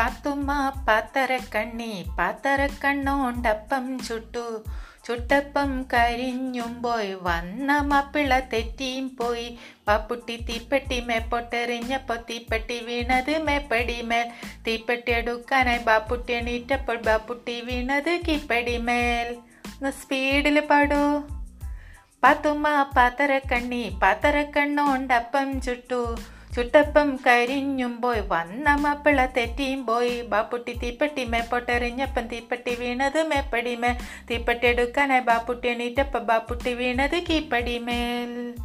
പാത്തുമ്മ പാത്തരക്കണ്ണി പാത്തരക്കണ്ണോണ്ടപ്പം ചുട്ടു. ചുട്ടപ്പം കരിഞ്ഞും പോയി വന്ന മാപ്പിള തെറ്റിയും പോയി. പാപ്പുട്ടി തീപ്പെട്ടി മേപ്പൊട്ടെറിഞ്ഞപ്പോ തീപ്പെട്ടി വീണത് മേപ്പടി മേൽ. തീപ്പെട്ടി എടുക്കാനായി ബാപ്പുട്ടി എണീറ്റപ്പോൾ ബാപ്പുട്ടി വീണത് കീപ്പടി മേൽ. ഒന്ന് സ്പീഡിൽ പാടൂ. പാത്തുമ്മ പാത്തരക്കണ്ണി പാത്തരക്കണ്ണോണ്ടപ്പം ചുട്ടു. ചുട്ടപ്പം കരിഞ്ഞും പോയി. വന്ന മാപ്പിള തെറ്റിയും പോയി. ബാപ്പുട്ടി തീപ്പെട്ടി മേപ്പോട്ടെറിഞ്ഞപ്പം തീപ്പെട്ടി വീണത് മേപ്പടിമേ തീപ്പെട്ടി എടുക്കാനായി ബാപ്പുട്ടി എണീറ്റപ്പം ബാപ്പുട്ടി വീണത് കീപ്പടി മേൽ.